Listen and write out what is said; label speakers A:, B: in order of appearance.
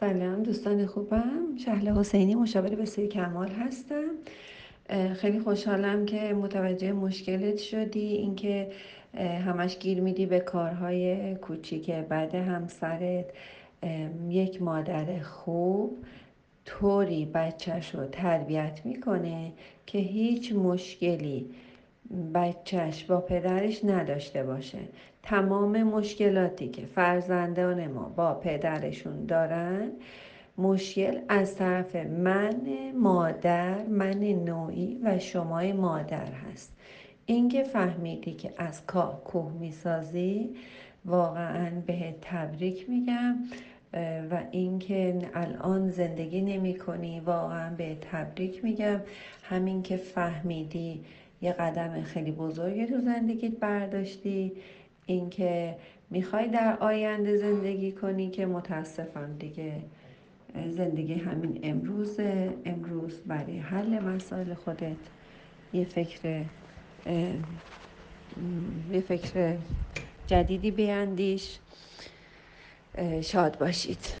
A: سلام دوستان خوبم. شهله حسینی مشاور بسیار کمال هستم. خیلی خوشحالم که متوجه مشکلت شدی اینکه همش گیر میدی به کارهای کوچیک بعد همسرت. یک مادر خوب طوری بچهش رو تربیت می‌کنه که هیچ مشکلی بچهش با پدرش نداشته باشه. تمام مشکلاتی که فرزندان ما با پدرشون دارن مشکل از طرف من مادر من نوعی و شمای مادر هست. اینکه فهمیدی که از کاه کوه می‌سازی واقعا به تبریک میگم. و اینکه الان زندگی نمی کنی واقعا به تبریک میگم. همین که فهمیدی یه قدم خیلی بزرگی تو زندگیت برداشتی. اینکه می‌خوای در آینده زندگی کنی که متاسفم دیگه. زندگی همین امروز امروز برای حل مسائل خودت یه فکر یه فکر جدیدی بیاندیش. شاد باشید.